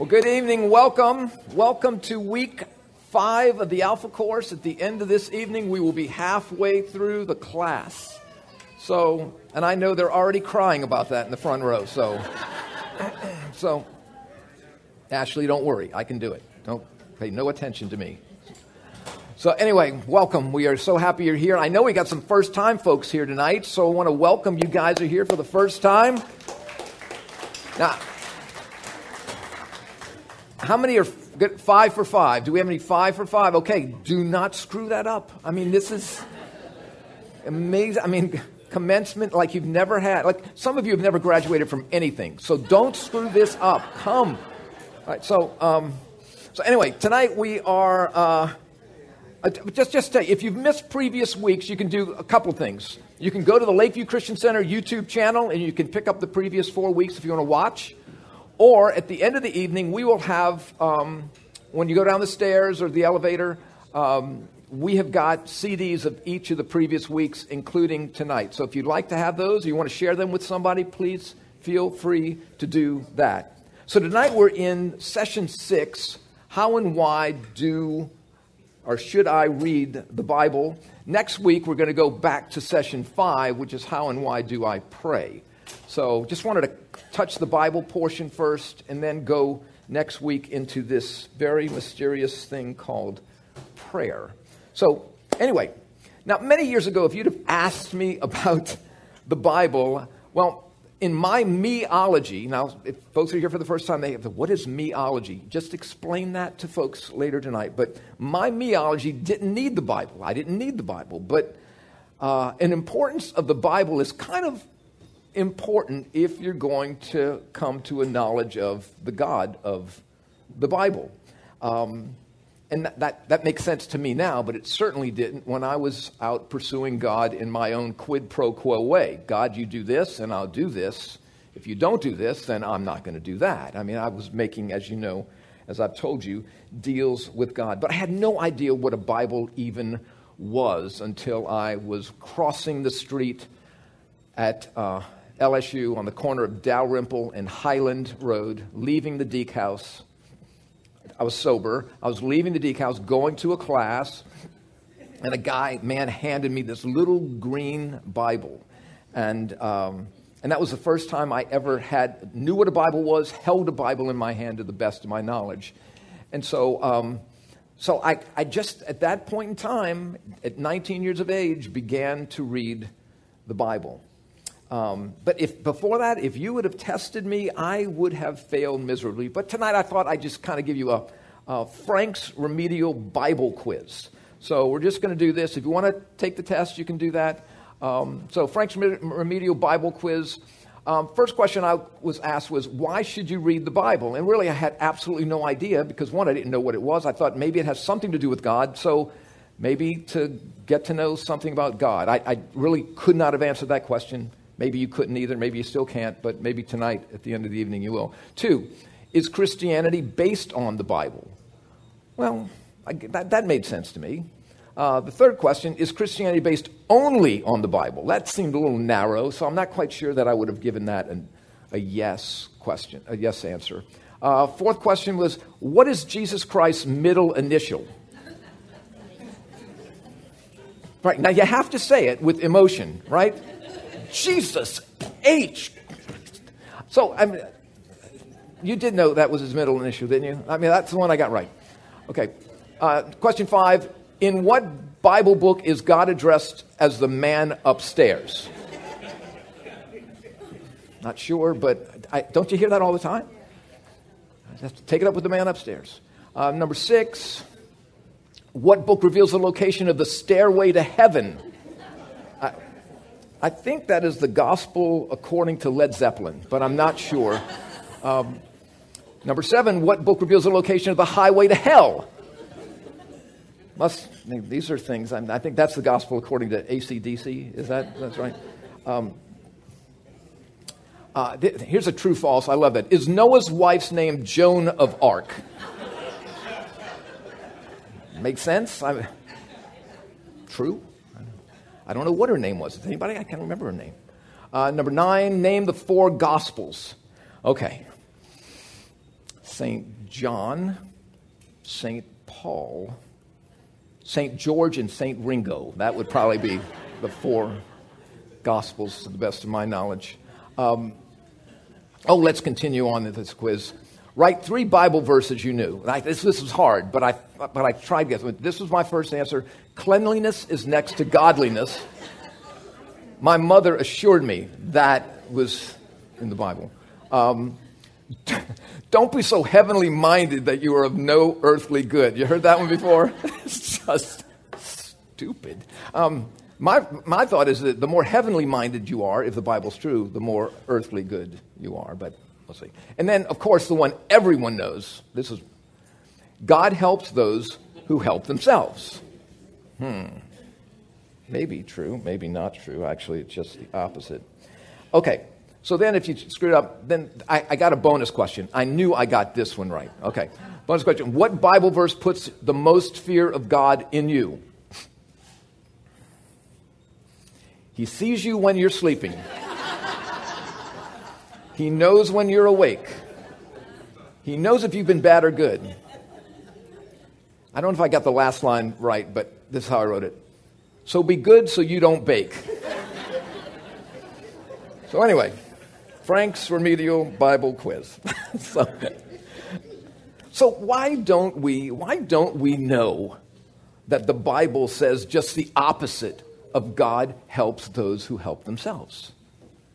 Well, good evening. Welcome. Welcome to week five of the Alpha course. At the end of this evening, we will be halfway through the class. So, and I know they're already crying about that in the front row. So, so, Ashley, don't worry. I can do it. Don't pay no attention to me. So, anyway, welcome. We are so happy you're here. I know we got some first time folks here tonight, so I want to welcome you guys who are here for the first time. Now, how many are five for five? Do we have any five for five? Okay, do not screw that up. I mean, this is amazing. I mean, commencement like you've never had. Like some of you have never graduated from anything, so don't screw this up. Come. All right. So, um, so anyway, tonight we are. Uh, uh, just, just you, if you've missed previous weeks, you can do a couple things. You can go to the Lakeview Christian Center YouTube channel and you can pick up the previous four weeks if you want to watch. Or at the end of the evening, we will have, um, when you go down the stairs or the elevator, um, we have got CDs of each of the previous weeks, including tonight. So if you'd like to have those or you want to share them with somebody, please feel free to do that. So tonight we're in session six How and Why Do or Should I Read the Bible? Next week we're going to go back to session five, which is How and Why Do I Pray? So just wanted to touch the Bible portion first and then go next week into this very mysterious thing called prayer. So, anyway, now many years ago, if you'd have asked me about the Bible, well, in my meology, now, if folks are here for the first time, they have, what is meology? Just explain that to folks later tonight. But my meology didn't need the Bible. I didn't need the Bible. But uh, an importance of the Bible is kind of important if you're going to come to a knowledge of the God of the Bible. Um, and that, that, that, makes sense to me now, but it certainly didn't when I was out pursuing God in my own quid pro quo way. God, you do this, and I'll do this. If you don't do this, then I'm not going to do that. I mean, I was making, as you know, as I've told you, deals with God. But I had no idea what a Bible even was until I was crossing the street at uh, LSU on the corner of Dalrymple and Highland Road, leaving the Deke House. I was sober. I was leaving the Deke House, going to a class, and a guy, man, handed me this little green Bible. And, um, and that was the first time I ever had, knew what a Bible was, held a Bible in my hand to the best of my knowledge. And so, um, so I, I just, at that point in time, at 19 years of age, began to read the Bible. Um, but if before that, if you would have tested me, I would have failed miserably. But tonight I thought I'd just kind of give you a, a Frank's remedial Bible quiz. So we're just going to do this. If you want to take the test, you can do that. Um, so Frank's remedial Bible quiz. Um, first question I was asked was, why should you read the Bible? And really, I had absolutely no idea because one, I didn't know what it was. I thought maybe it has something to do with God. So maybe to get to know something about God. I, I really could not have answered that question. Maybe you couldn't either. Maybe you still can't, but maybe tonight at the end of the evening you will. Two, is Christianity based on the Bible? Well, I, that, that made sense to me. Uh, the third question is Christianity based only on the Bible? That seemed a little narrow, so I'm not quite sure that I would have given that an, a yes question, a yes answer. Uh, fourth question was What is Jesus Christ's middle initial? right, now you have to say it with emotion, right? Jesus H. So, I mean, you did know that was his middle initial, didn't you? I mean, that's the one I got right. Okay. Uh, question five In what Bible book is God addressed as the man upstairs? Not sure, but I, don't you hear that all the time? Take it up with the man upstairs. Uh, number six, what book reveals the location of the stairway to heaven? I think that is the gospel according to Led Zeppelin, but I'm not sure. Um, number seven, what book reveals the location of the highway to hell? Must, these are things, I think that's the gospel according to ACDC. Is that, that's right? Um, uh, th- here's a true false. I love that. Is Noah's wife's name Joan of Arc? Makes sense? I true? I don't know what her name was. Is anybody? I can't remember her name. Uh, number nine, name the four Gospels. Okay. St. John, St. Paul, St. George, and St. Ringo. That would probably be the four Gospels, to the best of my knowledge. Um, oh, let's continue on with this quiz. Write three Bible verses you knew. I, this, this was hard, but I, but I tried to. This was my first answer. Cleanliness is next to godliness. My mother assured me that was in the Bible. Um, don't be so heavenly minded that you are of no earthly good. You heard that one before? it's just stupid. Um, my, my thought is that the more heavenly minded you are, if the Bible's true, the more earthly good you are. But we'll see. And then, of course, the one everyone knows this is God helps those who help themselves. Hmm. Maybe true, maybe not true. Actually, it's just the opposite. Okay, so then if you screw it up, then I, I got a bonus question. I knew I got this one right. Okay, bonus question. What Bible verse puts the most fear of God in you? He sees you when you're sleeping. He knows when you're awake. He knows if you've been bad or good. I don't know if I got the last line right, but this is how I wrote it. So be good so you don't bake. so, anyway, Frank's remedial Bible quiz. so, so, why don't we why don't we know that the Bible says just the opposite of God helps those who help themselves.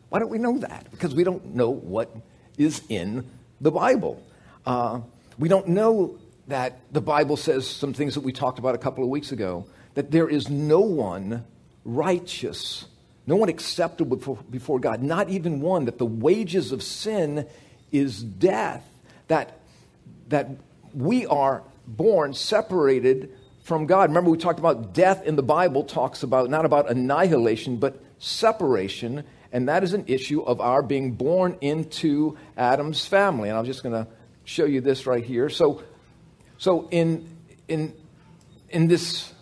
Why don't we know that? Because we don't know what is in the Bible. Uh, we don't know that the Bible says some things that we talked about a couple of weeks ago that there is no one righteous, no one acceptable before, before God, not even one, that the wages of sin is death, that, that we are born separated from God. Remember, we talked about death in the Bible, talks about not about annihilation, but separation. And that is an issue of our being born into Adam's family. And I'm just going to show you this right here. So, so in, in, in this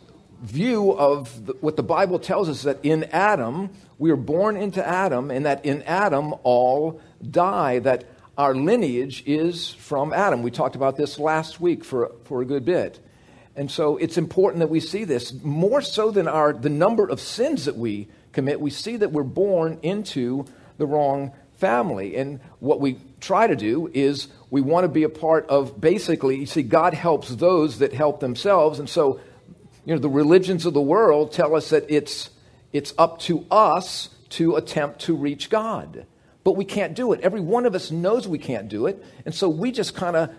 view of the, what the Bible tells us that in Adam, we are born into Adam, and that in Adam all die, that our lineage is from Adam. We talked about this last week for, for a good bit. And so it's important that we see this more so than our the number of sins that we commit. We see that we're born into the wrong family. And what we try to do is we want to be a part of basically, you see, God helps those that help themselves. And so, you know, the religions of the world tell us that it's it's up to us to attempt to reach God. But we can't do it. Every one of us knows we can't do it. And so we just kind of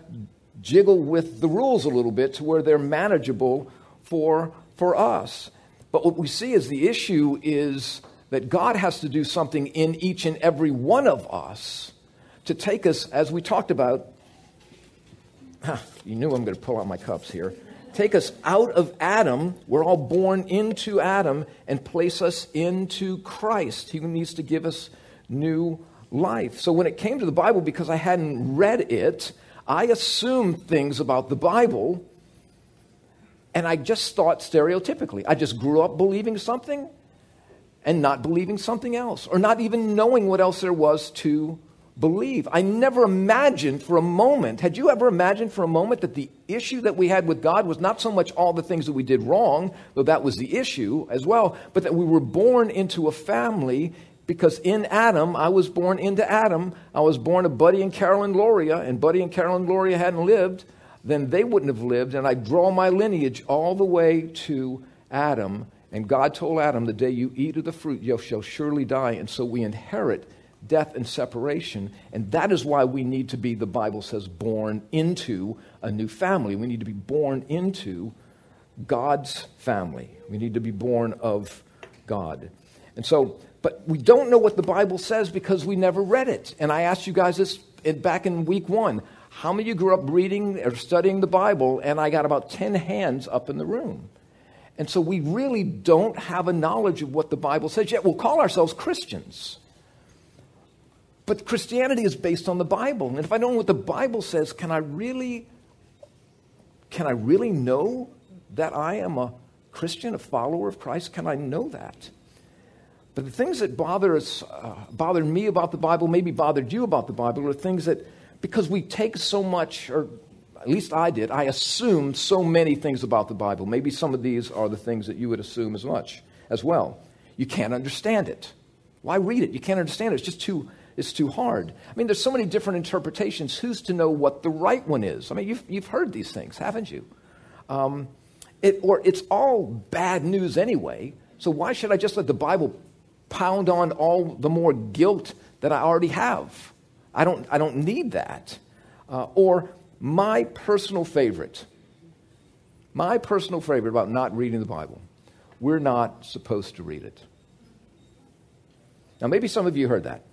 jiggle with the rules a little bit to where they're manageable for, for us. But what we see is the issue is that God has to do something in each and every one of us to take us, as we talked about. You knew I'm going to pull out my cups here. Take us out of Adam. We're all born into Adam and place us into Christ. He needs to give us new life. So when it came to the Bible, because I hadn't read it, I assumed things about the Bible and I just thought stereotypically. I just grew up believing something and not believing something else, or not even knowing what else there was to believe. I never imagined for a moment, had you ever imagined for a moment that the issue that we had with God was not so much all the things that we did wrong, though that was the issue as well, but that we were born into a family because in Adam, I was born into Adam. I was born of Buddy and Carolyn Loria, and Buddy and Carolyn Loria hadn't lived, then they wouldn't have lived. And I draw my lineage all the way to Adam. And God told Adam, The day you eat of the fruit, you shall surely die. And so we inherit death and separation. And that is why we need to be, the Bible says, born into a new family. We need to be born into God's family. We need to be born of God. And so but we don't know what the Bible says because we never read it. And I asked you guys this back in week one. How many of you grew up reading or studying the Bible? And I got about 10 hands up in the room. And so we really don't have a knowledge of what the Bible says yet. We'll call ourselves Christians. But Christianity is based on the Bible. And if I don't know what the Bible says, can I really can I really know that I am a Christian, a follower of Christ? Can I know that? But the things that bother us, uh, bothered me about the Bible, maybe bothered you about the Bible, are things that because we take so much, or at least I did, I assumed so many things about the Bible. Maybe some of these are the things that you would assume as much as well. You can't understand it. Why read it? You can't understand it. It's just too, it's too hard. I mean, there's so many different interpretations. Who's to know what the right one is? I mean, you've, you've heard these things, haven't you? Um, it, or it's all bad news anyway, so why should I just let the Bible pound on all the more guilt that I already have? I don't, I don't need that. Uh, or my personal favorite, my personal favorite about not reading the Bible, we're not supposed to read it. Now, maybe some of you heard that.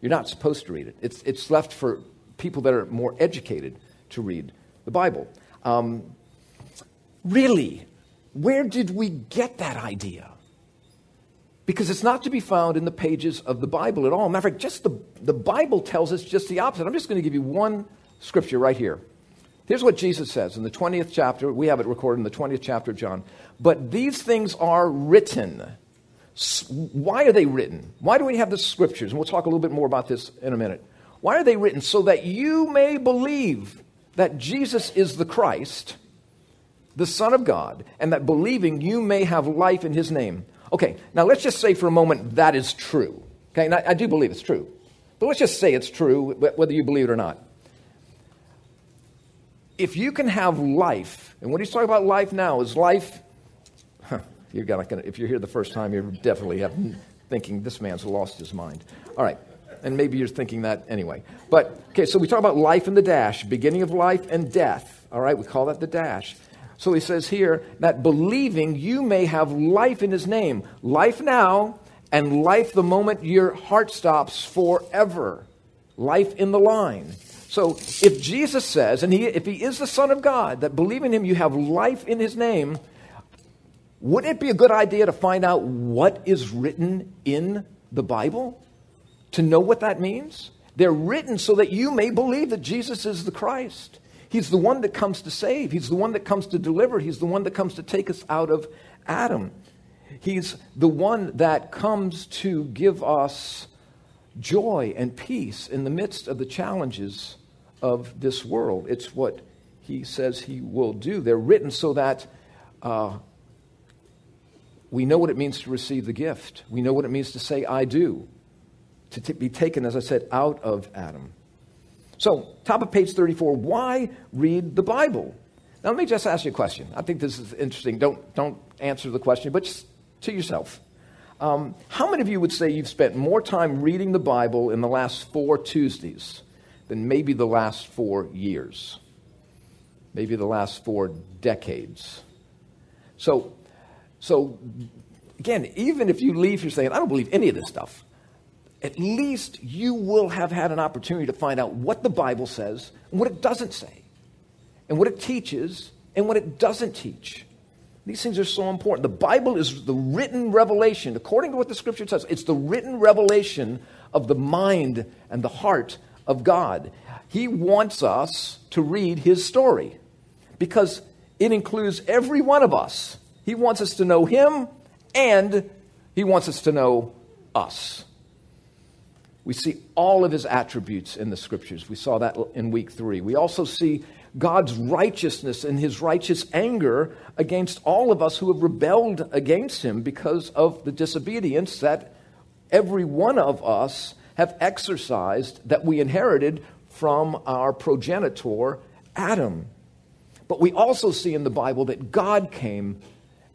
You're not supposed to read it. It's, it's left for people that are more educated to read the Bible. Um, really, where did we get that idea? Because it's not to be found in the pages of the Bible at all. Matter of fact, just the, the Bible tells us just the opposite. I'm just going to give you one scripture right here. Here's what Jesus says in the 20th chapter. We have it recorded in the 20th chapter of John. But these things are written. Why are they written? Why do we have the scriptures? And we'll talk a little bit more about this in a minute. Why are they written? So that you may believe that Jesus is the Christ, the Son of God, and that believing you may have life in his name. Okay, now let's just say for a moment that is true. Okay, and I, I do believe it's true. But let's just say it's true, whether you believe it or not. If you can have life, and what he's talking about life now is life, huh, you're gonna, if you're here the first time, you're definitely thinking this man's lost his mind. All right, and maybe you're thinking that anyway. But, okay, so we talk about life in the dash, beginning of life and death. All right, we call that the dash. So he says here that believing you may have life in his name, life now and life the moment your heart stops forever. Life in the line. So if Jesus says, and he, if he is the Son of God, that believing in him you have life in his name, wouldn't it be a good idea to find out what is written in the Bible? To know what that means? They're written so that you may believe that Jesus is the Christ. He's the one that comes to save. He's the one that comes to deliver. He's the one that comes to take us out of Adam. He's the one that comes to give us joy and peace in the midst of the challenges of this world. It's what he says he will do. They're written so that uh, we know what it means to receive the gift. We know what it means to say, I do, to t- be taken, as I said, out of Adam. So, top of page 34, why read the Bible? Now, let me just ask you a question. I think this is interesting. Don't, don't answer the question, but just to yourself. Um, how many of you would say you've spent more time reading the Bible in the last four Tuesdays than maybe the last four years? Maybe the last four decades. So, so again, even if you leave here saying, I don't believe any of this stuff, at least you will have had an opportunity to find out what the Bible says and what it doesn't say, and what it teaches and what it doesn't teach. These things are so important. The Bible is the written revelation, according to what the scripture says, it's the written revelation of the mind and the heart of God. He wants us to read his story because it includes every one of us. He wants us to know him and he wants us to know us. We see all of his attributes in the scriptures. We saw that in week three. We also see God's righteousness and his righteous anger against all of us who have rebelled against him because of the disobedience that every one of us have exercised that we inherited from our progenitor, Adam. But we also see in the Bible that God came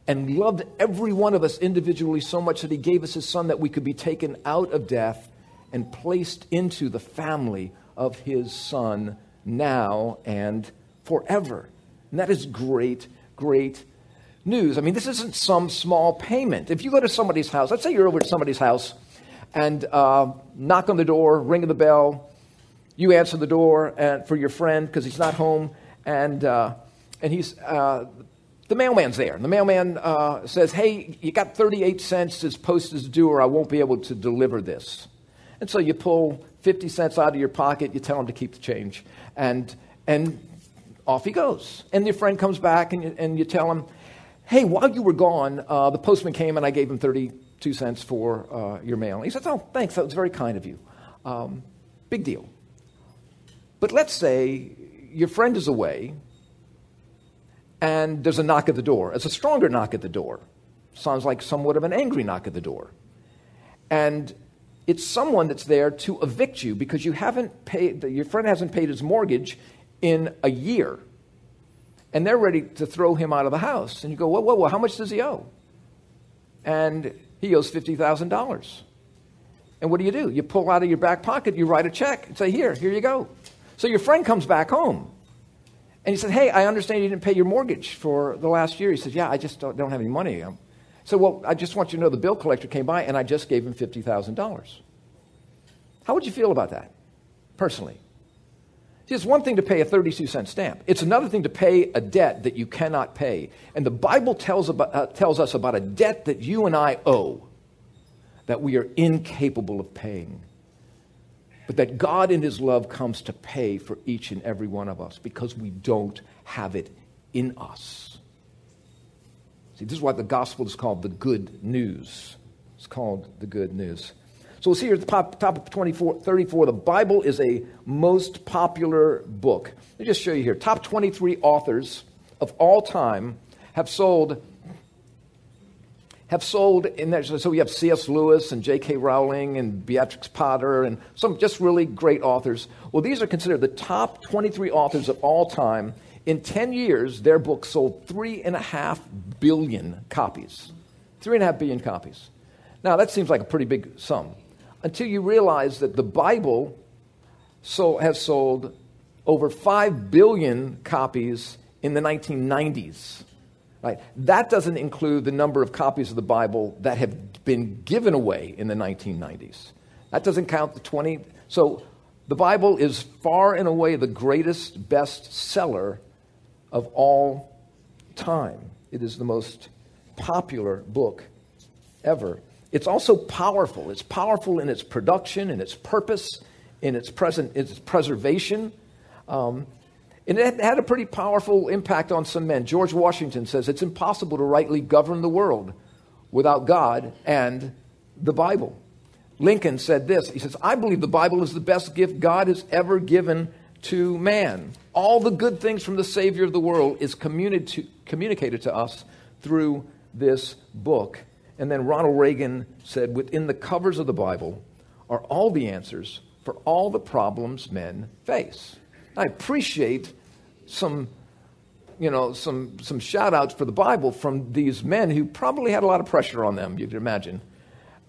and loved every one of us individually so much that he gave us his son that we could be taken out of death and placed into the family of his son now and forever. And that is great, great news. I mean, this isn't some small payment. If you go to somebody's house, let's say you're over at somebody's house and uh, knock on the door, ring the bell, you answer the door and, for your friend because he's not home, and, uh, and he's, uh, the mailman's there. The mailman uh, says, Hey, you got 38 cents, this post is due, or I won't be able to deliver this. And so you pull 50 cents out of your pocket, you tell him to keep the change, and, and off he goes. And your friend comes back and you, and you tell him, hey, while you were gone, uh, the postman came and I gave him 32 cents for uh, your mail. he says, oh, thanks, that was very kind of you. Um, big deal. But let's say your friend is away and there's a knock at the door. It's a stronger knock at the door. Sounds like somewhat of an angry knock at the door. And it's someone that's there to evict you because you haven't paid, your friend hasn't paid his mortgage in a year. And they're ready to throw him out of the house. And you go, whoa, whoa, whoa, how much does he owe? And he owes $50,000. And what do you do? You pull out of your back pocket, you write a check, and say, here, here you go. So your friend comes back home. And he said, hey, I understand you didn't pay your mortgage for the last year. He says, yeah, I just don't, don't have any money. So, well, I just want you to know the bill collector came by and I just gave him $50,000. How would you feel about that, personally? See, it's one thing to pay a 32 cent stamp. It's another thing to pay a debt that you cannot pay. And the Bible tells, about, uh, tells us about a debt that you and I owe that we are incapable of paying. But that God in His love comes to pay for each and every one of us because we don't have it in us. See, this is why the gospel is called the good news. It's called the good news. So we'll see here at the top, top of 24, 34, the Bible is a most popular book. Let me just show you here. Top 23 authors of all time have sold have sold in there. So we have C.S. Lewis and J.K. Rowling and Beatrix Potter and some just really great authors. Well, these are considered the top 23 authors of all time. In 10 years, their book sold three and a half billion copies. Three and a half billion copies. Now, that seems like a pretty big sum until you realize that the Bible so, has sold over 5 billion copies in the 1990s. Right? That doesn't include the number of copies of the Bible that have been given away in the 1990s. That doesn't count the 20. So the Bible is far and away the greatest bestseller of all time. It is the most popular book ever. It's also powerful. It's powerful in its production, in its purpose, in its, present, its preservation. Um, and it had a pretty powerful impact on some men. George Washington says it's impossible to rightly govern the world without God and the Bible. Lincoln said this He says, I believe the Bible is the best gift God has ever given to man. All the good things from the Savior of the world is communicated to us through this book. And then Ronald Reagan said, within the covers of the Bible are all the answers for all the problems men face. I appreciate some, you know, some, some shout outs for the Bible from these men who probably had a lot of pressure on them, you can imagine.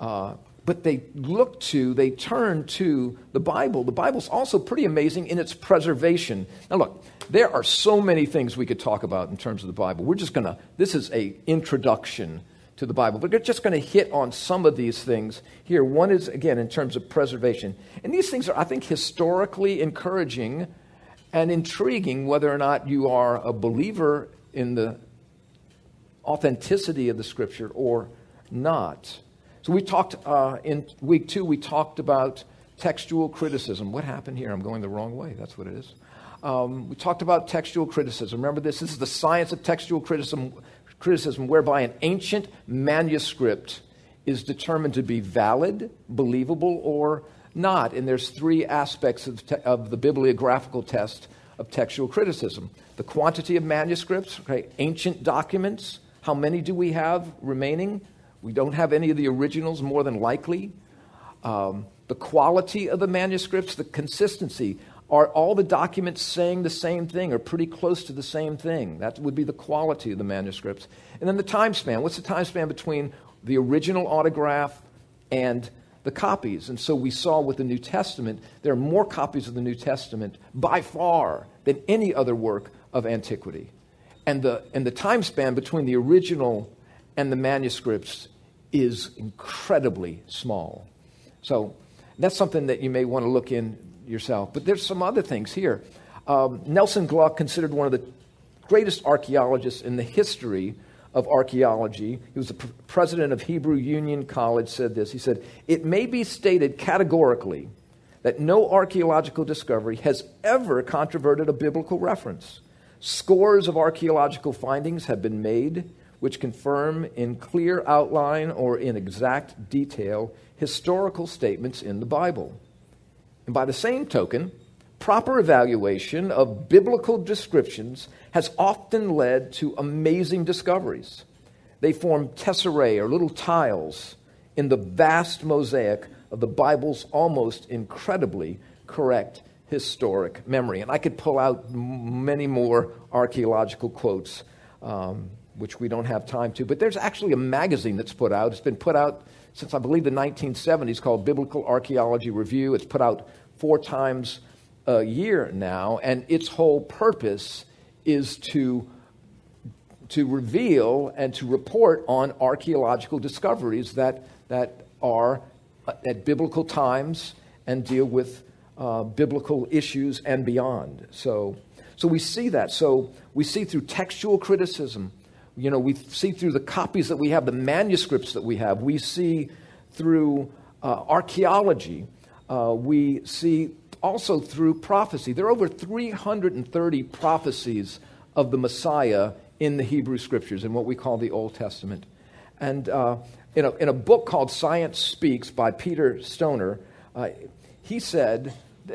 Uh, but they look to, they turn to the Bible. The Bible's also pretty amazing in its preservation. Now, look, there are so many things we could talk about in terms of the Bible. We're just going to, this is a introduction to the Bible. We're just going to hit on some of these things here. One is, again, in terms of preservation. And these things are, I think, historically encouraging and intriguing whether or not you are a believer in the authenticity of the Scripture or not. So we talked uh, in week two, we talked about textual criticism. What happened here? I'm going the wrong way. That's what it is. Um, we talked about textual criticism. Remember this? This is the science of textual criticism criticism whereby an ancient manuscript is determined to be valid, believable, or not. And there's three aspects of, te- of the bibliographical test of textual criticism the quantity of manuscripts, okay, ancient documents. How many do we have remaining? We don't have any of the originals, more than likely. Um, the quality of the manuscripts, the consistency. Are all the documents saying the same thing or pretty close to the same thing? That would be the quality of the manuscripts. And then the time span. What's the time span between the original autograph and the copies? And so we saw with the New Testament, there are more copies of the New Testament by far than any other work of antiquity. And the, and the time span between the original and the manuscripts is incredibly small. So that's something that you may want to look in yourself. But there's some other things here. Um, Nelson Glueck, considered one of the greatest archaeologists in the history of archaeology, he was the pr- president of Hebrew Union College, said this. He said, It may be stated categorically that no archaeological discovery has ever controverted a biblical reference. Scores of archaeological findings have been made which confirm in clear outline or in exact detail historical statements in the Bible. And by the same token, proper evaluation of biblical descriptions has often led to amazing discoveries. They form tesserae or little tiles in the vast mosaic of the Bible's almost incredibly correct historic memory. And I could pull out many more archaeological quotes, um, which we don't have time to. But there's actually a magazine that's put out. It's been put out since, I believe, the 1970s called Biblical Archaeology Review. It's put out four times a year now, and its whole purpose is to, to reveal and to report on archaeological discoveries that, that are at biblical times and deal with uh, biblical issues and beyond. So, so we see that. So we see through textual criticism, you know, we see through the copies that we have, the manuscripts that we have, we see through uh, archaeology, uh, we see also through prophecy. There are over 330 prophecies of the Messiah in the Hebrew Scriptures, in what we call the Old Testament. And uh, in, a, in a book called Science Speaks by Peter Stoner, uh, he said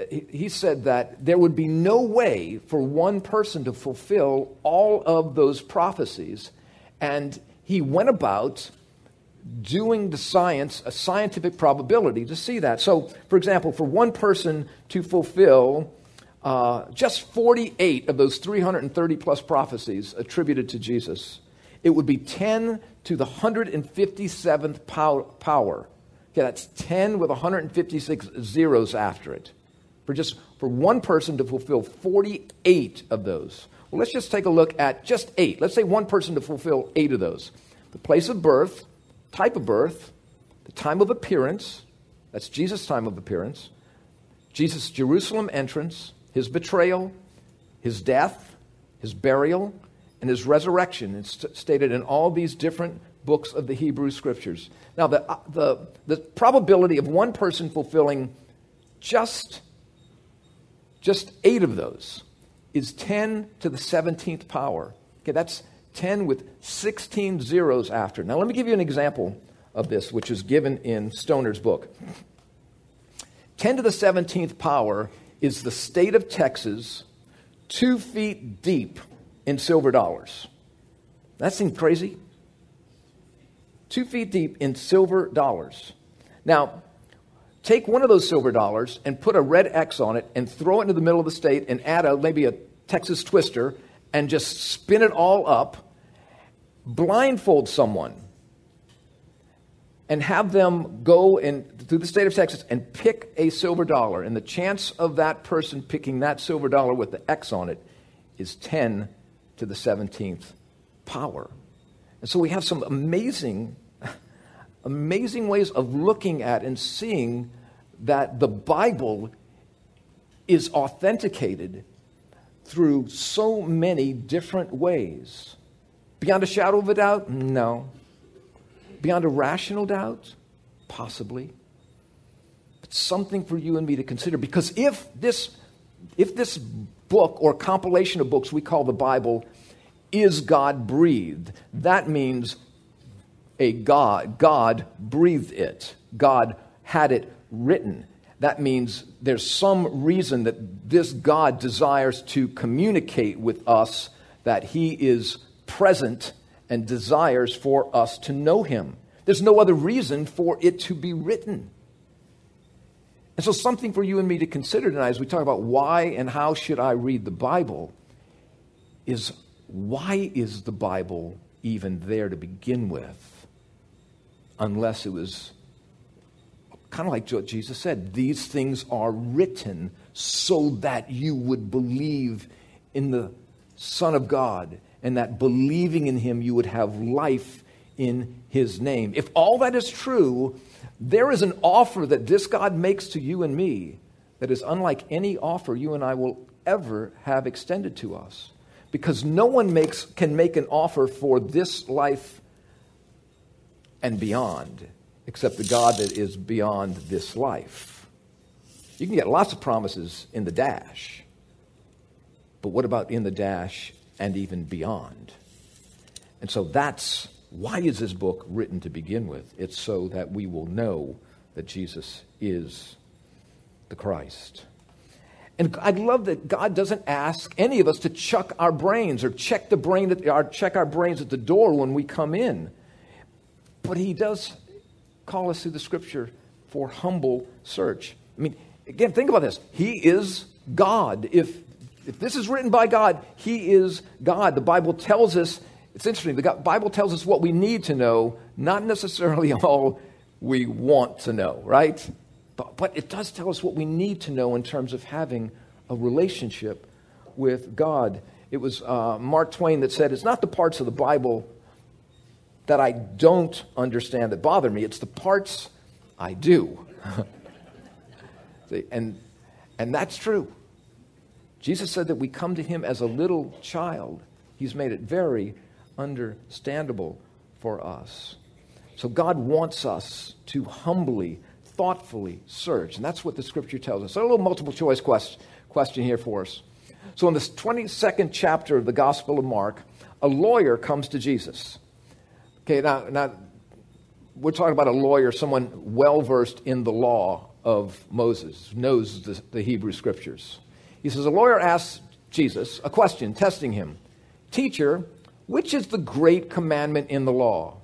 he said that there would be no way for one person to fulfill all of those prophecies. And he went about doing the science, a scientific probability to see that. So, for example, for one person to fulfill uh, just 48 of those 330 plus prophecies attributed to Jesus, it would be 10 to the 157th power. Okay, that's 10 with 156 zeros after it for just for one person to fulfill 48 of those. Well, let's just take a look at just eight. Let's say one person to fulfill eight of those. The place of birth, type of birth, the time of appearance, that's Jesus' time of appearance, Jesus' Jerusalem entrance, his betrayal, his death, his burial, and his resurrection. It's st- stated in all these different books of the Hebrew Scriptures. Now, the, uh, the, the probability of one person fulfilling just just eight of those is 10 to the 17th power. Okay, that's 10 with 16 zeros after. Now, let me give you an example of this, which is given in Stoner's book. 10 to the 17th power is the state of Texas two feet deep in silver dollars. That seems crazy. Two feet deep in silver dollars. Now, take one of those silver dollars and put a red X on it and throw it into the middle of the state and add a, maybe a Texas twister and just spin it all up, blindfold someone, and have them go in, through the state of Texas and pick a silver dollar. And the chance of that person picking that silver dollar with the X on it is 10 to the 17th power. And so we have some amazing amazing ways of looking at and seeing that the Bible is authenticated through so many different ways. Beyond a shadow of a doubt? No. Beyond a rational doubt? Possibly. But something for you and me to consider because if this if this book or compilation of books we call the Bible is God breathed, that means a God. God breathed it, God had it written. That means there's some reason that this God desires to communicate with us that He is present and desires for us to know Him. There's no other reason for it to be written. And so, something for you and me to consider tonight as we talk about why and how should I read the Bible is why is the Bible even there to begin with? Unless it was kind of like what Jesus said these things are written so that you would believe in the Son of God, and that believing in him you would have life in his name. If all that is true, there is an offer that this God makes to you and me that is unlike any offer you and I will ever have extended to us. Because no one makes, can make an offer for this life and beyond, except the God that is beyond this life. You can get lots of promises in the dash, but what about in the dash and even beyond? And so that's why is this book written to begin with? It's so that we will know that Jesus is the Christ. And I love that God doesn't ask any of us to chuck our brains or check the brain at, or check our brains at the door when we come in. But He does call us through the Scripture for humble search. I mean, again, think about this. He is God. If if this is written by God, He is God. The Bible tells us. It's interesting. The Bible tells us what we need to know, not necessarily all we want to know, right? But, but it does tell us what we need to know in terms of having a relationship with God. It was uh, Mark Twain that said, It's not the parts of the Bible that I don't understand that bother me, it's the parts I do. See, and, and that's true. Jesus said that we come to him as a little child. He's made it very understandable for us. So God wants us to humbly, thoughtfully search. And that's what the scripture tells us. So a little multiple choice quest, question here for us. So in this 22nd chapter of the Gospel of Mark, a lawyer comes to Jesus. Okay, now, now we're talking about a lawyer, someone well versed in the law of Moses, knows the, the Hebrew scriptures. He says, A lawyer asks Jesus a question, testing him Teacher, which is the great commandment in the law?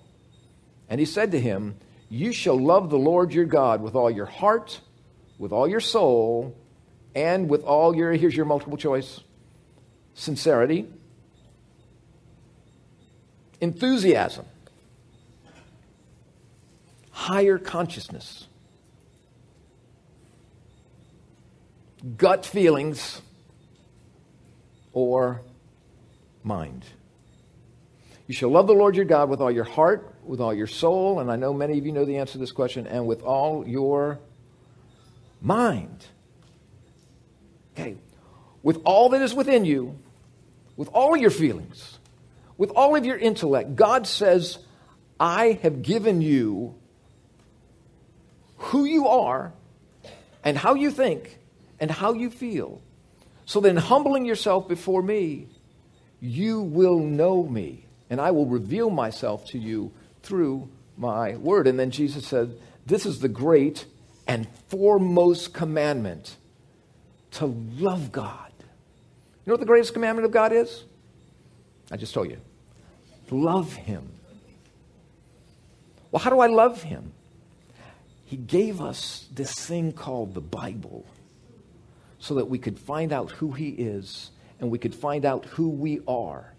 And he said to him, You shall love the Lord your God with all your heart, with all your soul, and with all your, here's your multiple choice, sincerity, enthusiasm, higher consciousness, gut feelings, or mind. You shall love the Lord your God with all your heart, with all your soul, and I know many of you know the answer to this question, and with all your mind. Okay, with all that is within you, with all your feelings, with all of your intellect, God says, I have given you who you are and how you think and how you feel. So then, humbling yourself before me, you will know me, and I will reveal myself to you through my word. And then Jesus said, This is the great and foremost commandment to love God. You know what the greatest commandment of God is? I just told you. Love Him. Well, how do I love Him? He gave us this thing called the Bible so that we could find out who He is and we could find out who we are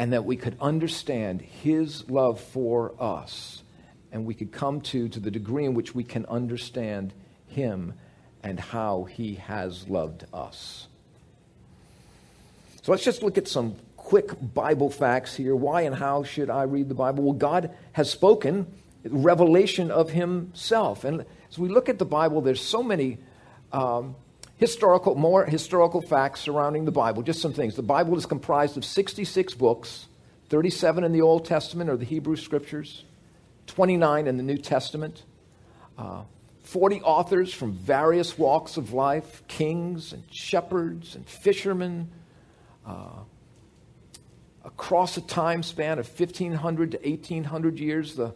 and that we could understand His love for us and we could come to to the degree in which we can understand Him and how He has loved us. So let's just look at some quick Bible facts here. Why and how should I read the Bible? Well, God has spoken revelation of Himself. And as we look at the Bible, there's so many um, historical, more historical facts surrounding the Bible. Just some things. The Bible is comprised of 66 books, 37 in the Old Testament or the Hebrew Scriptures, 29 in the New Testament, uh, 40 authors from various walks of life, kings and shepherds and fishermen. Uh, across a time span of 1500 to 1800 years, the,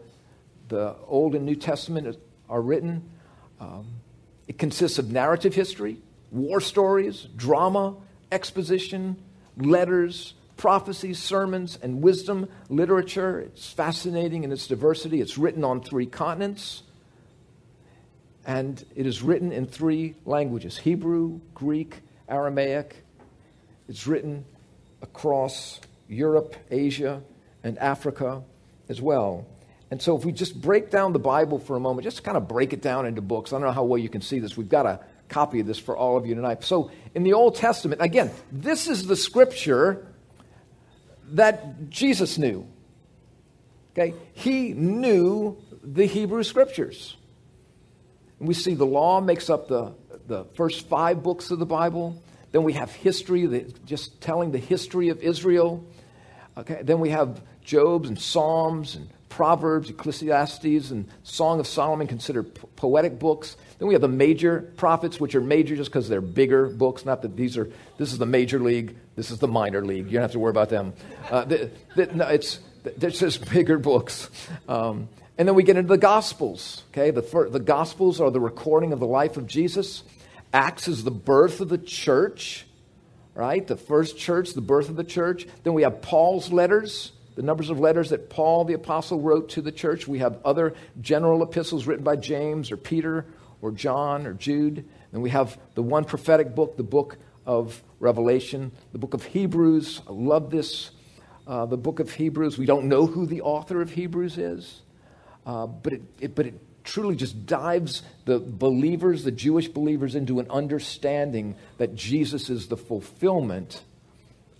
the Old and New Testament are written. Um, it consists of narrative history, war stories, drama, exposition, letters, prophecies, sermons, and wisdom literature. It's fascinating in its diversity. It's written on three continents, and it is written in three languages Hebrew, Greek, Aramaic. It's written across Europe, Asia, and Africa as well. And so, if we just break down the Bible for a moment, just kind of break it down into books. I don't know how well you can see this. We've got a copy of this for all of you tonight. So, in the Old Testament, again, this is the scripture that Jesus knew. Okay? He knew the Hebrew scriptures. And we see the law makes up the, the first five books of the Bible. Then we have history, just telling the history of Israel. Okay? Then we have Job's and Psalms and Proverbs, Ecclesiastes, and Song of Solomon considered poetic books. Then we have the major prophets, which are major just because they're bigger books. Not that these are, this is the major league, this is the minor league. You don't have to worry about them. Uh, the, the, no, it's, they're just bigger books. Um, and then we get into the Gospels. Okay, the, the Gospels are the recording of the life of Jesus. Acts is the birth of the church, right? The first church, the birth of the church. Then we have Paul's letters, the numbers of letters that Paul the apostle wrote to the church. We have other general epistles written by James or Peter or John or Jude. And we have the one prophetic book, the book of Revelation, the book of Hebrews. I love this. Uh, the book of Hebrews. We don't know who the author of Hebrews is, uh, but, it, it, but it truly just dives the believers, the Jewish believers, into an understanding that Jesus is the fulfillment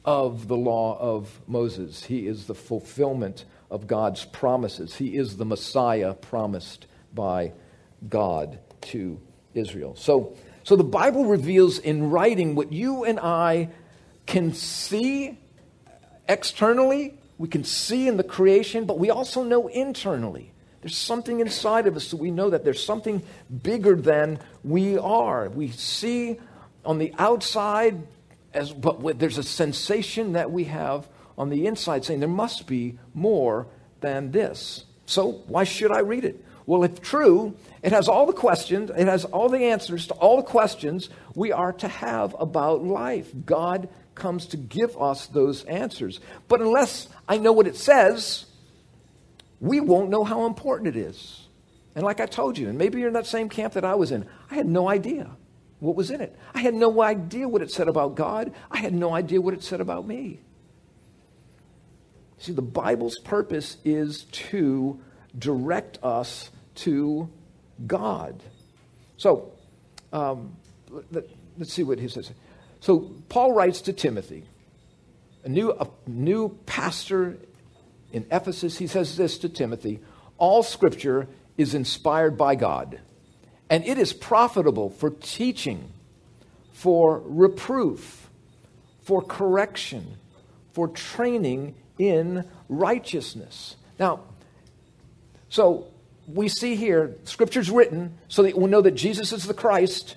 of the law of Moses. He is the fulfillment of God's promises. He is the Messiah promised by God to Israel. So, so the Bible reveals in writing what you and I can see externally, we can see in the creation, but we also know internally. There's something inside of us that we know that there's something bigger than we are. We see on the outside, as, but there's a sensation that we have on the inside saying there must be more than this. So why should I read it? Well, if true, it has all the questions, it has all the answers to all the questions we are to have about life. God comes to give us those answers. But unless I know what it says, we won't know how important it is. And like I told you, and maybe you're in that same camp that I was in, I had no idea what was in it. I had no idea what it said about God. I had no idea what it said about me. See, the Bible's purpose is to direct us to God. So, um, let, us see what he says. So, Paul writes to Timothy, a new, a new pastor in Ephesus, he says this to Timothy All scripture is inspired by God, and it is profitable for teaching, for reproof, for correction, for training in righteousness. Now, so we see here, scripture's written so that we'll know that Jesus is the Christ,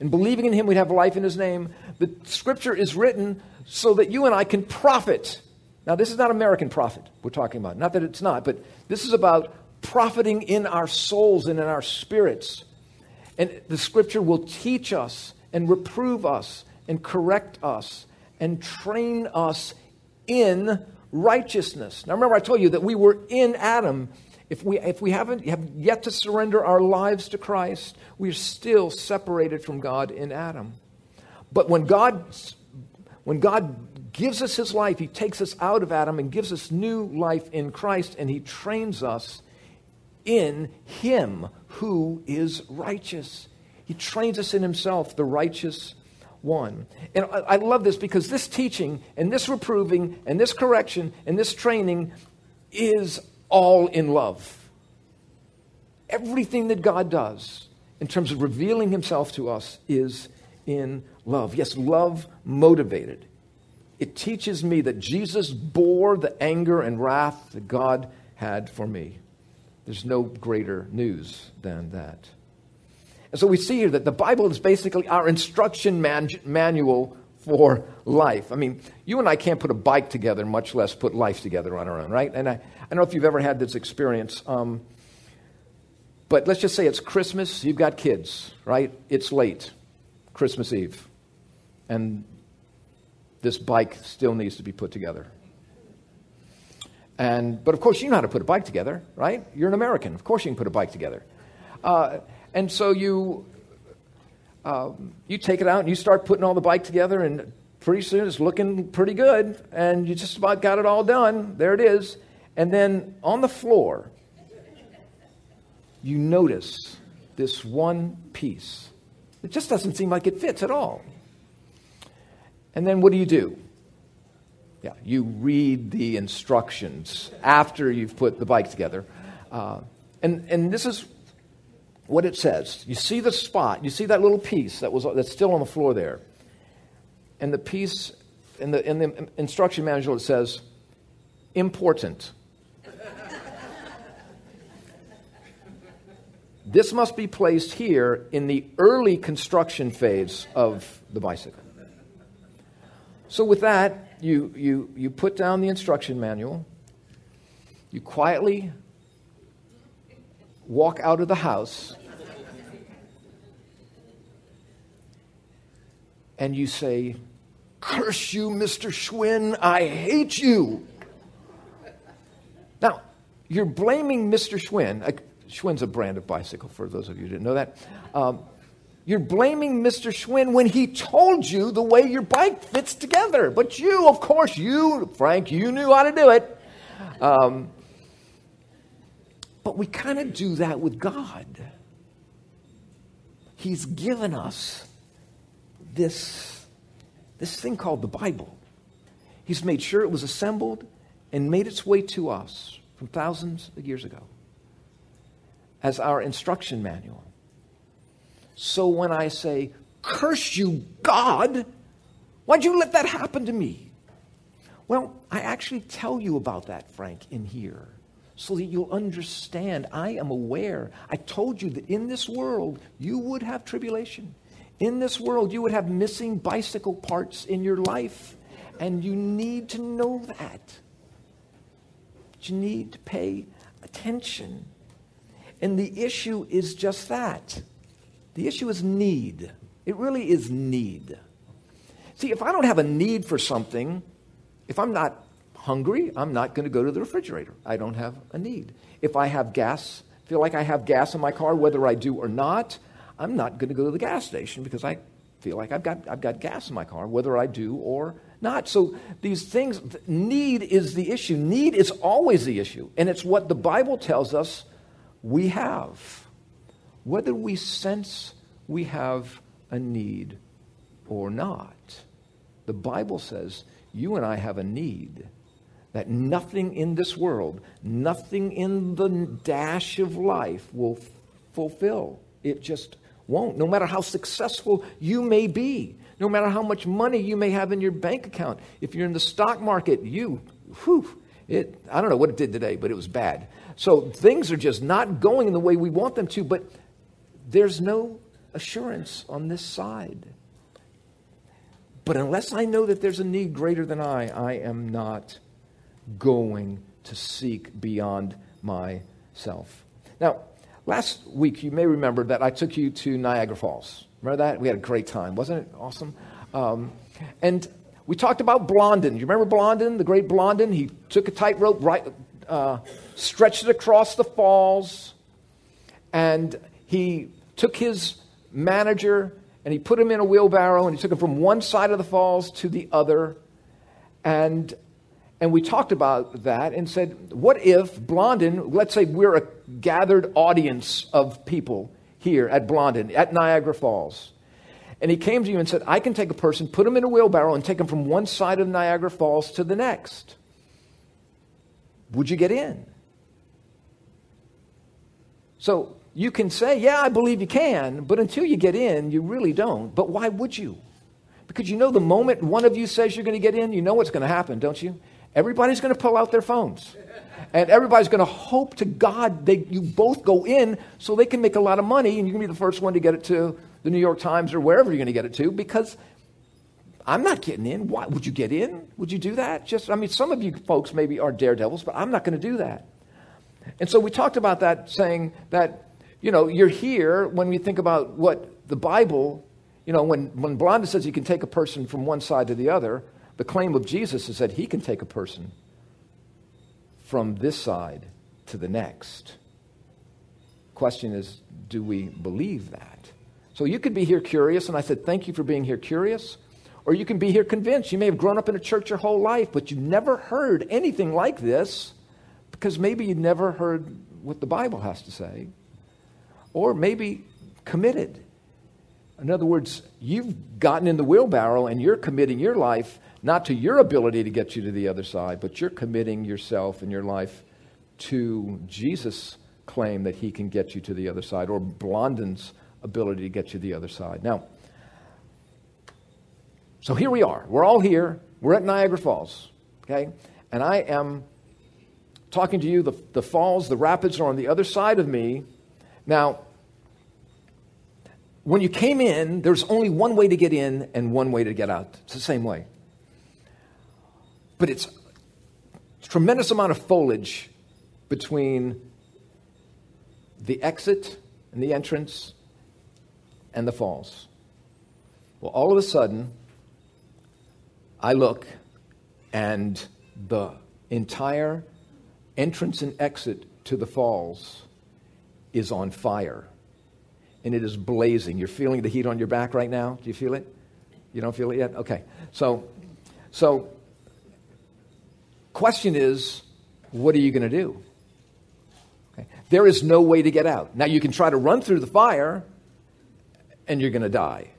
and believing in him, we'd have life in his name. The scripture is written so that you and I can profit now, this is not American profit we're talking about. Not that it's not, but this is about profiting in our souls and in our spirits. And the scripture will teach us and reprove us and correct us and train us in righteousness. Now, remember, I told you that we were in Adam. If we, if we haven't have yet to surrender our lives to Christ, we're still separated from God in Adam. But when God, when God gives us his life. He takes us out of Adam and gives us new life in Christ, and he trains us in him who is righteous. He trains us in himself, the righteous one. And I, love this because this teaching and this reproving and this correction and this training is all in love. Everything that God does in terms of revealing himself to us is in love. Yes, love motivated it teaches me that Jesus bore the anger and wrath that God had for me. There's no greater news than that. And so we see here that the Bible is basically our instruction man- manual for life. I mean, you and I can't put a bike together, much less put life together on our own, right? And I, I don't know if you've ever had this experience. Um, but let's just say it's Christmas, you've got kids, right? It's late, Christmas Eve. And this bike still needs to be put together. And, but of course, you know how to put a bike together, right? You're an American. Of course, you can put a bike together. Uh, and so you, uh, you take it out and you start putting all the bike together, and pretty soon it's looking pretty good, and you just about got it all done. There it is. And then on the floor, you notice this one piece. It just doesn't seem like it fits at all. And then what do you do? Yeah, you read the instructions after you've put the bike together. Uh, and, and this is what it says. You see the spot, you see that little piece that was, that's still on the floor there. And the piece in the, in the instruction manual, it says, important. this must be placed here in the early construction phase of the bicycle. So, with that, you, you, you put down the instruction manual, you quietly walk out of the house, and you say, Curse you, Mr. Schwinn, I hate you. Now, you're blaming Mr. Schwinn. Schwinn's a brand of bicycle, for those of you who didn't know that. Um, you're blaming Mr. Schwinn when he told you the way your bike fits together. But you, of course, you, Frank, you knew how to do it. Um, but we kind of do that with God. He's given us this, this thing called the Bible. He's made sure it was assembled and made its way to us from thousands of years ago as our instruction manual. So when I say, Curse you, God, why'd you let that happen to me? Well, I actually tell you about that, Frank, in here, so that you'll understand. I am aware. I told you that in this world, you would have tribulation. In this world, you would have missing bicycle parts in your life, and you need to know that. You need to pay attention. And the issue is just that the issue is need. It really is need. See, if I don't have a need for something, if I'm not hungry, I'm not going to go to the refrigerator. I don't have a need. If I have gas, feel like I have gas in my car, whether I do or not, I'm not going to go to the gas station because I feel like I've got, I've got gas in my car, whether I do or not. So these things, need is the issue. Need is always the issue. And it's what the Bible tells us we have whether we sense we have a need or not. The Bible says you and I have a need that nothing in this world, nothing in the dash of life will f- fulfill. It just won't. No matter how successful you may be, no matter how much money you may have in your bank account, if you're in the stock market, you, whew, it, I don't know what it did today, but it was bad. So things are just not going in the way we want them to, but there's no assurance on this side. But unless I know that there's a need greater than I, I am not going to seek beyond myself. Now, last week you may remember that I took you to Niagara Falls. Remember that? We had a great time. Wasn't it awesome? Um, and we talked about Blondin. You remember Blondin, the great Blondin? He took a tightrope, right, uh, stretched it across the falls, and he took his manager and he put him in a wheelbarrow and he took him from one side of the falls to the other. And, and we talked about that and said, what if Blondin, let's say we're a gathered audience of people here at Blondin, at Niagara Falls. And he came to you and said, I can take a person, put him in a wheelbarrow, and take him from one side of Niagara Falls to the next. Would you get in? So you can say, Yeah, I believe you can, but until you get in, you really don't. But why would you? Because you know the moment one of you says you're going to get in, you know what's going to happen, don't you? Everybody's going to pull out their phones. And everybody's going to hope to God that you both go in so they can make a lot of money and you can be the first one to get it to the New York Times or wherever you're going to get it to because I'm not getting in. Why would you get in? Would you do that? Just I mean some of you folks maybe are daredevils, but I'm not going to do that. And so we talked about that saying that you know, you're here when we think about what the Bible, you know, when, when Blondin says he can take a person from one side to the other, the claim of Jesus is that he can take a person from this side to the next. Question is, do we believe that? So you could be here curious, and I said, thank you for being here curious. Or you can be here convinced. You may have grown up in a church your whole life, but you never heard anything like this because maybe you never heard what the Bible has to say or maybe committed. In other words, you've gotten in the wheelbarrow and you're committing your life not to your ability to get you to the other side, but you're committing yourself and your life to Jesus' claim that he can get you to the other side, or Blondin's ability to get you to the other side. Now, so here we are. We're all here. We're at Niagara Falls, okay? And I am talking to you. The, the falls, the rapids are on the other side of me. Now, when you came in, there's only one way to get in and one way to get out. It's the same way. But it's a tremendous amount of foliage between the exit and the entrance and the falls. Well, all of a sudden, I look and the entire entrance and exit to the falls is on fire and it is blazing. You're feeling the heat on your back right now? Do you feel it? You don't feel it yet? Okay. So, so question is, what are you going to do? Okay. There is no way to get out. Now, you can try to run through the fire, and you're going to die.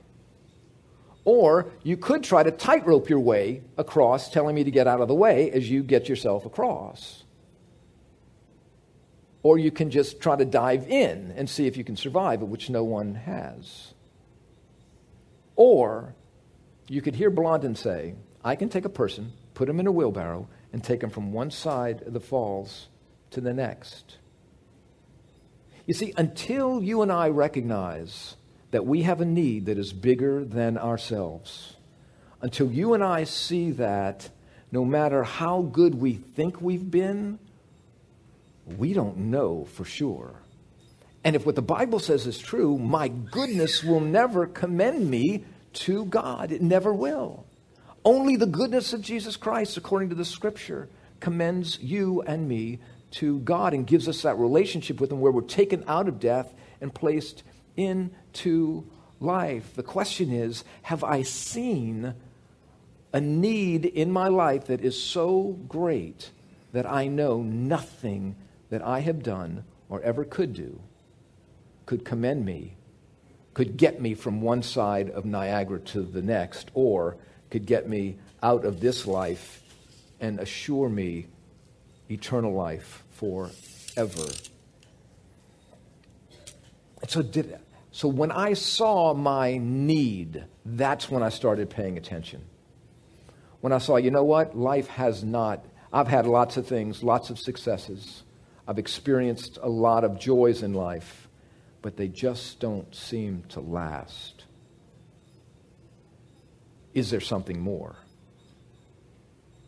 Or you could try to tightrope your way across, telling me to get out of the way as you get yourself across. Or you can just try to dive in and see if you can survive, which no one has. Or you could hear Blondin say, I can take a person, put him in a wheelbarrow, and take him from one side of the falls to the next. You see, until you and I recognize that we have a need that is bigger than ourselves, until you and I see that no matter how good we think we've been, we don't know for sure. And if what the Bible says is true, my goodness will never commend me to God. It never will. Only the goodness of Jesus Christ, according to the scripture, commends you and me to God and gives us that relationship with Him where we're taken out of death and placed into life. The question is have I seen a need in my life that is so great that I know nothing that I have done or ever could do could commend me, could get me from one side of Niagara to the next, or could get me out of this life and assure me eternal life forever. And so, did, so when I saw my need, that's when I started paying attention. When I saw, you know what? Life has not, I've had lots of things, lots of successes. I've experienced a lot of joys in life, but they just don't seem to last. Is there something more?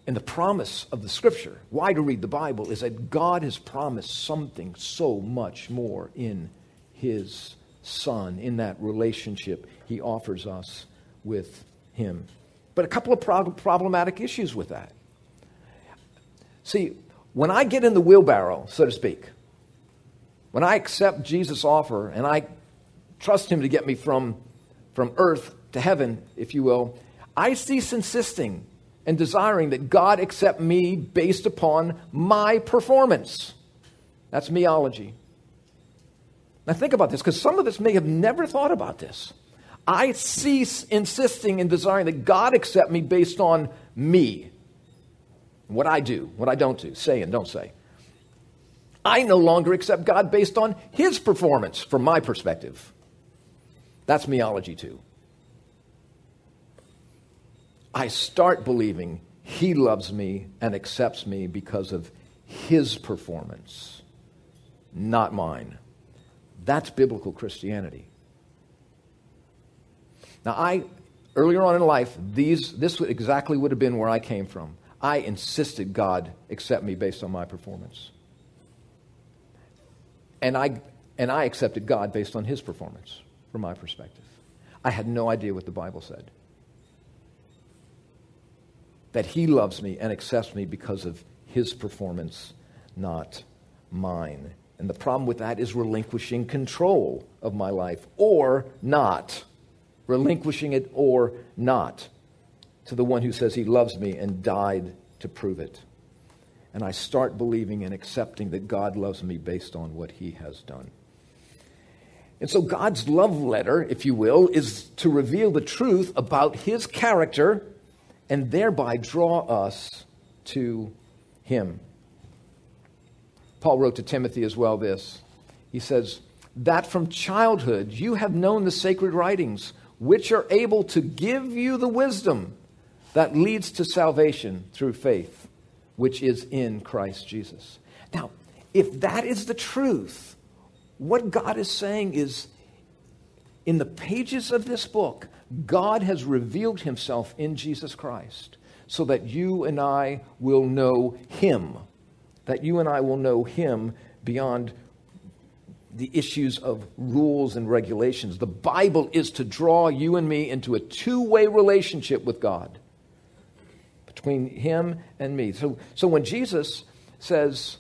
And the promise of the scripture, why to read the Bible, is that God has promised something so much more in his Son, in that relationship he offers us with him. But a couple of pro- problematic issues with that. See, when I get in the wheelbarrow, so to speak, when I accept Jesus' offer and I trust him to get me from, from earth to heaven, if you will, I cease insisting and desiring that God accept me based upon my performance. That's meology. Now, think about this, because some of us may have never thought about this. I cease insisting and desiring that God accept me based on me what I do, what I don't do, say and don't say. I no longer accept God based on his performance from my perspective. That's meology, too. I start believing he loves me and accepts me because of his performance, not mine. That's biblical Christianity. Now, I, earlier on in life, these, this exactly would have been where I came from. I insisted God accept me based on my performance. And I, and I accepted God based on his performance from my perspective. I had no idea what the Bible said. That he loves me and accepts me because of his performance, not mine. And the problem with that is relinquishing control of my life or not. Relinquishing it or not to the one who says he loves me and died to prove it. And I start believing and accepting that God loves me based on what he has done. And so God's love letter, if you will, is to reveal the truth about his character and thereby draw us to him. Paul wrote to Timothy as well this. He says, That from childhood you have known the sacred writings, which are able to give you the wisdom that leads to salvation through faith, which is in Christ Jesus. Now, if that is the truth, what God is saying is in the pages of this book, God has revealed himself in Jesus Christ so that you and I will know him, that you and I will know him beyond the issues of rules and regulations. The Bible is to draw you and me into a two way relationship with God between Him and me. So, so when Jesus says,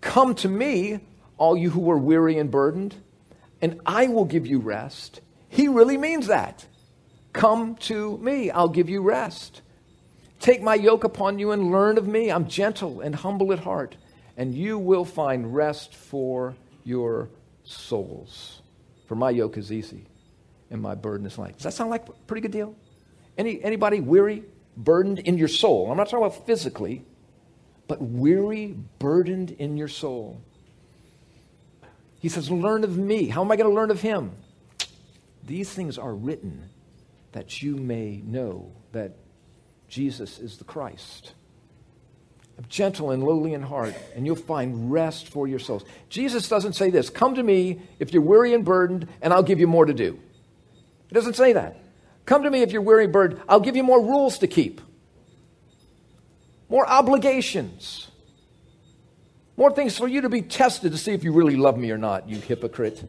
Come to me, all you who are weary and burdened, and I will give you rest, He really means that. Come to me, I'll give you rest. Take my yoke upon you and learn of me. I'm gentle and humble at heart, and you will find rest for your souls. For my yoke is easy and my burden is light. Does that sound like a pretty good deal? Any, anybody weary, burdened in your soul? I'm not talking about physically, but weary, burdened in your soul. He says, Learn of me. How am I going to learn of him? These things are written that you may know that Jesus is the Christ. Gentle and lowly in heart, and you'll find rest for your souls. Jesus doesn't say this Come to me if you're weary and burdened, and I'll give you more to do. He doesn't say that. Come to me if you're weary burdened, I'll give you more rules to keep, more obligations, more things for you to be tested to see if you really love me or not, you hypocrite.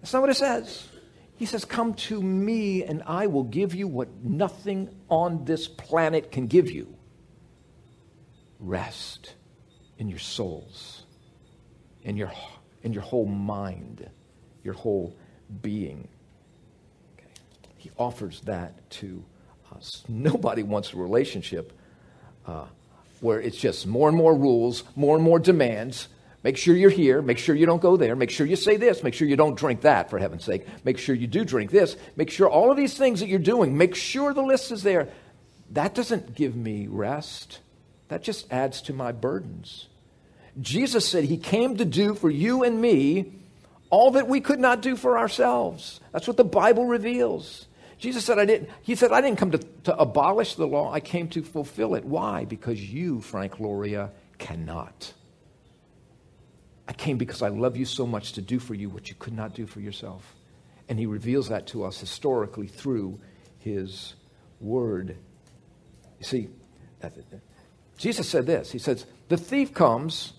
That's not what it says. He says, Come to me, and I will give you what nothing on this planet can give you rest in your souls, in your, in your whole mind, your whole being. He offers that to us. Nobody wants a relationship uh, where it's just more and more rules, more and more demands, Make sure you're here. Make sure you don't go there. Make sure you say this. Make sure you don't drink that, for heaven's sake. Make sure you do drink this. Make sure all of these things that you're doing, make sure the list is there. That doesn't give me rest. That just adds to my burdens. Jesus said he came to do for you and me all that we could not do for ourselves. That's what the Bible reveals. Jesus said, I didn't, he said, I didn't come to, to abolish the law. I came to fulfill it. Why? Because you, Frank Loria, cannot. I came because I love you so much to do for you what you could not do for yourself. And he reveals that to us historically through his word. You see, Jesus said this. He says, The thief comes,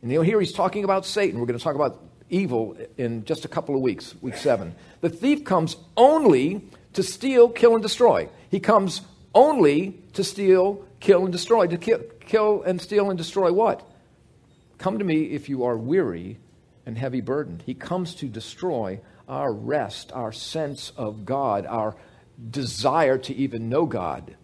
and you'll hear he's talking about Satan. We're going to talk about evil in just a couple of weeks, week seven. The thief comes only to steal, kill, and destroy. He comes only to steal, kill, and destroy. To kill, kill and steal and destroy what? Come to me if you are weary and heavy burdened. He comes to destroy our rest, our sense of God, our desire to even know God.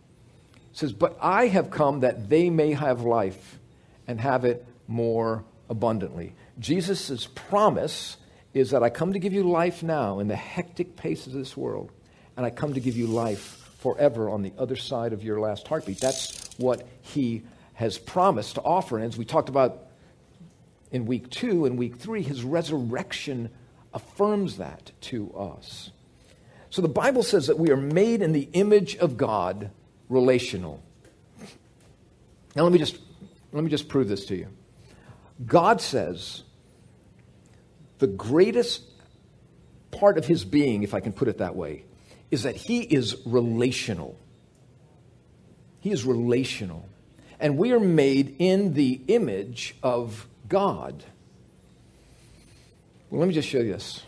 Says, But I have come that they may have life and have it more abundantly. Jesus' promise is that I come to give you life now in the hectic pace of this world, and I come to give you life forever on the other side of your last heartbeat. That's what he has promised to offer. And as we talked about in week two and week three, his resurrection affirms that to us. So the Bible says that we are made in the image of God, relational. Now let me just let me just prove this to you. God says the greatest part of his being, if I can put it that way, is that he is relational. He is relational. And we are made in the image of God. Well, let me just show you this.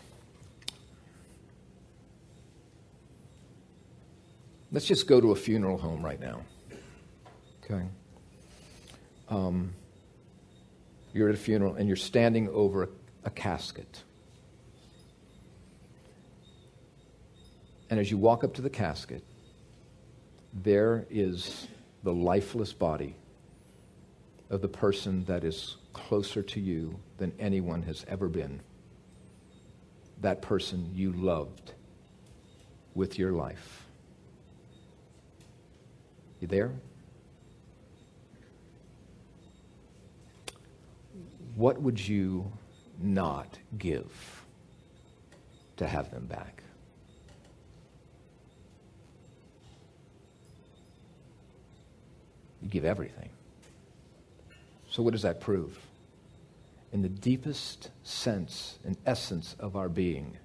Let's just go to a funeral home right now. Okay. Um, you're at a funeral and you're standing over a, a casket. And as you walk up to the casket, there is the lifeless body of the person that is closer to you than anyone has ever been. That person you loved with your life. You there? What would you not give to have them back? You give everything. So, what does that prove? In the deepest sense and essence of our being,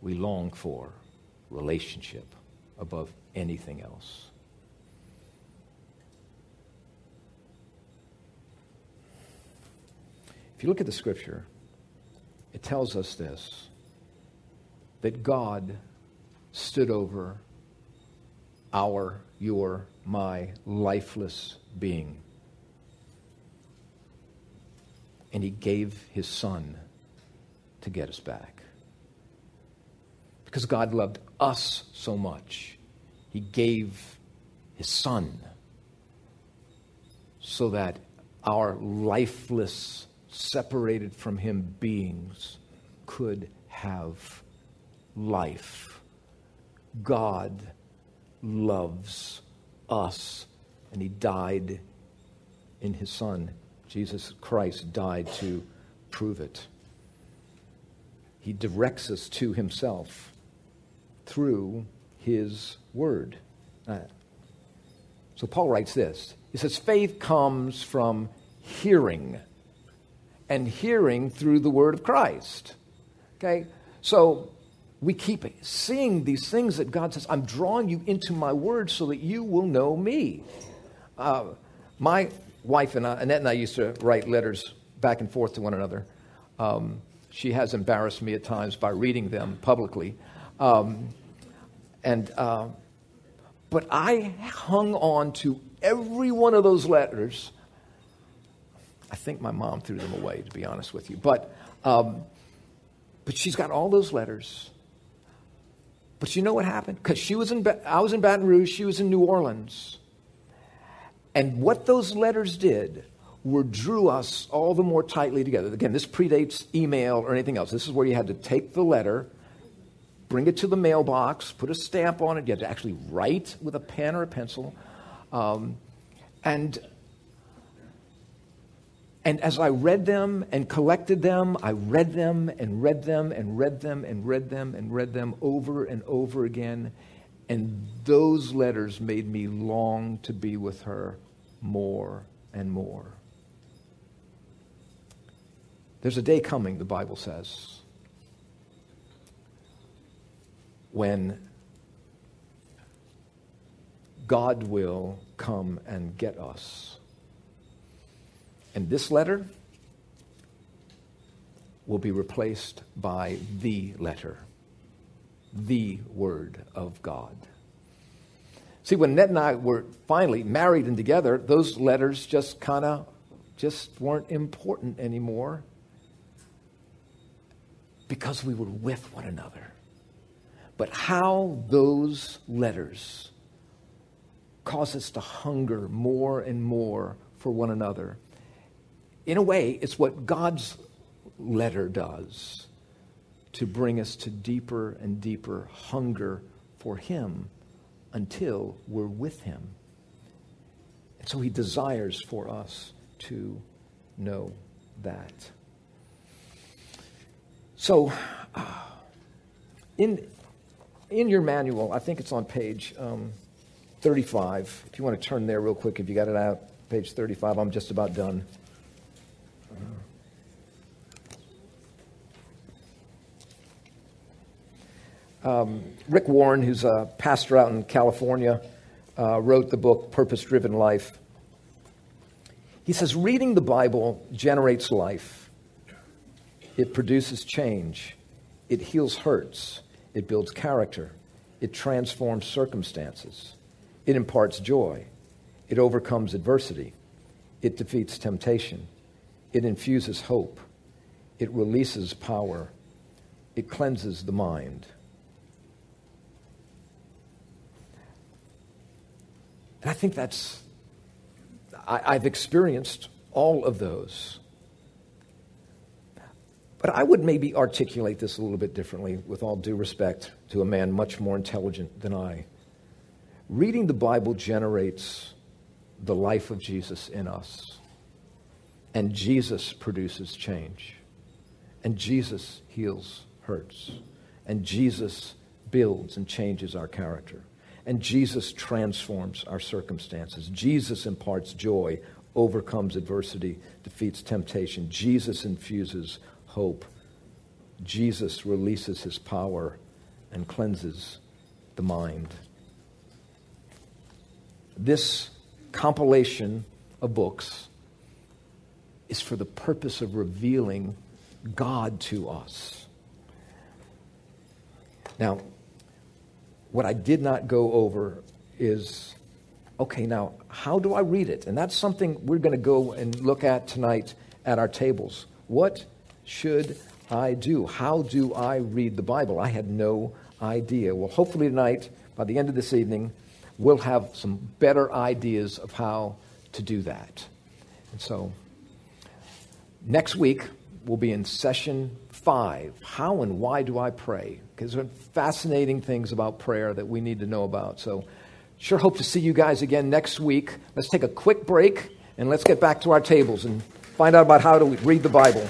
we long for relationship above anything else. If If you look at the scripture, it tells us this that God stood over our, your, my lifeless being. And he gave his son to get us back. Because God loved us so much, he gave his son so that our lifeless, separated from him beings could have life. God loves us, and he died in his son. Jesus Christ died to prove it. He directs us to himself through his word. Uh, so Paul writes this. He says, faith comes from hearing, and hearing through the word of Christ. Okay? So we keep seeing these things that God says, I'm drawing you into my word so that you will know me. Uh, my wife and I, Annette and I used to write letters back and forth to one another. Um, she has embarrassed me at times by reading them publicly. Um, and, uh, but I hung on to every one of those letters. I think my mom threw them away, to be honest with you. But, um, but she's got all those letters. But you know what happened? Because she was in, I was in Baton Rouge, she was in New Orleans. And what those letters did were drew us all the more tightly together. Again, this predates email or anything else. This is where you had to take the letter, bring it to the mailbox, put a stamp on it. You had to actually write with a pen or a pencil. Um, and and as I read them and collected them, I read them and read them and read them and read them and read them over and over again. And those letters made me long to be with her more and more. There's a day coming, the Bible says, when God will come and get us. And this letter will be replaced by the letter, the Word of God. See, when Ned and I were finally married and together, those letters just kind of just weren't important anymore because we were with one another. But how those letters cause us to hunger more and more for one another. In a way, it's what God's letter does to bring us to deeper and deeper hunger for Him until we're with Him. And so He desires for us to know that. So, in, in your manual, I think it's on page um, 35. If you want to turn there real quick, if you got it out, page 35, I'm just about done. Um, Rick Warren, who's a pastor out in California, uh, wrote the book Purpose Driven Life. He says, reading the Bible generates life, it produces change, it heals hurts, it builds character, it transforms circumstances. It imparts joy. It overcomes adversity. It defeats temptation. It infuses hope. It releases power. It cleanses the mind. And I think that's, I, have experienced all of those. But I would maybe articulate this a little bit differently, with all due respect to a man much more intelligent than I. Reading the Bible generates the life of Jesus in us. And Jesus produces change. And Jesus heals hurts. And Jesus builds and changes our character. And Jesus transforms our circumstances. Jesus imparts joy, overcomes adversity, defeats temptation. Jesus infuses hope. Jesus releases his power and cleanses the mind this compilation of books is for the purpose of revealing God to us. Now, what I did not go over is okay, now, how do I read it? And that's something we're going to go and look at tonight at our tables. What should I do? How do I read the Bible? I had no idea. Well, hopefully, tonight, by the end of this evening, we'll have some better ideas of how to do that. And so, next week, we'll be in session five How and why do I pray? Because there are fascinating things about prayer that we need to know about. So, sure hope to see you guys again next week. Let's take a quick break and let's get back to our tables and find out about how to read the Bible.